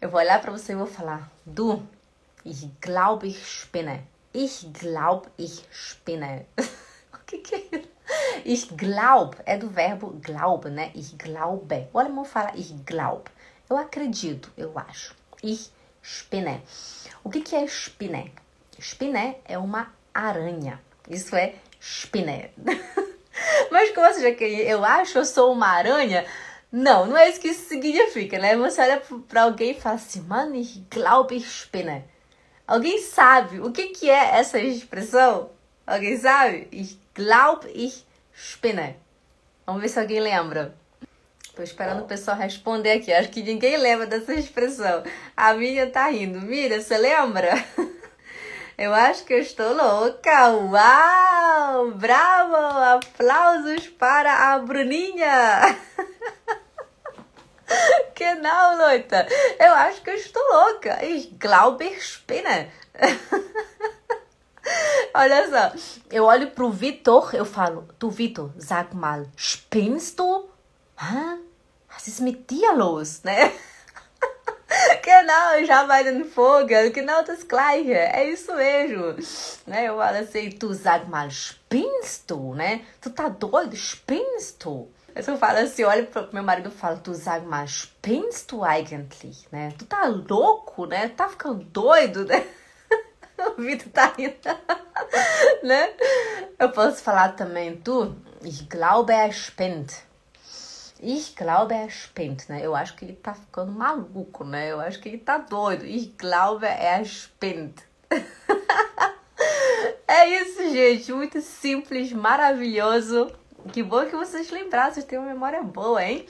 Eu vou olhar para você e vou falar: Du, ich glaube, ich spinne. Ich glaube, ich spinne. o que, que é isso? Ich glaub é do verbo glaube, né? Ich glaube. O alemão fala ich glaub. Eu acredito, eu acho. Ich spinne. O que, que é spinne? Spinne é uma aranha. Isso é spinne. Mas como você já que eu acho, eu sou uma aranha. Não, não é isso que isso significa, né? Você olha para alguém e fala assim, mano, ich glaube, ich spinne. Alguém sabe o que, que é essa expressão? Alguém sabe? Ich glaube, ich spinne. Vamos ver se alguém lembra. Tô esperando o pessoal responder aqui. Acho que ninguém lembra dessa expressão. A Miriam tá rindo. Miriam, você lembra? Eu acho que eu estou louca. Uau! Bravo! Aplausos para a Bruninha! Eu acho que eu estou louca. Ich glaube, ich spinne. Olha só, eu olho pro Vitor, eu falo, du Vitor, sag mal, spinnst du? Hã? Was ist mit dir los, né? Genau, ich arbeite in Vogel, genau das Gleiche, é isso mesmo. Né? Eu falo assim, tu sag mal, spinnst du, né? Tu tá doido, spinnst du? Eu falo assim, olha pro meu marido e falo, tu sag mal, spinnst du eigentlich, né? Tu tá louco, né? Tá ficando doido, né? o Vitor tá rindo, né? Eu posso falar também, tu, ich glaube, er spinnt. Ich glaube, er spinnt, né? Eu acho que ele tá ficando maluco, né? Eu acho que ele tá doido. Ich glaube, er spinnt. é isso, gente. Muito simples, maravilhoso. Que bom que vocês lembraram, vocês têm uma memória boa, hein?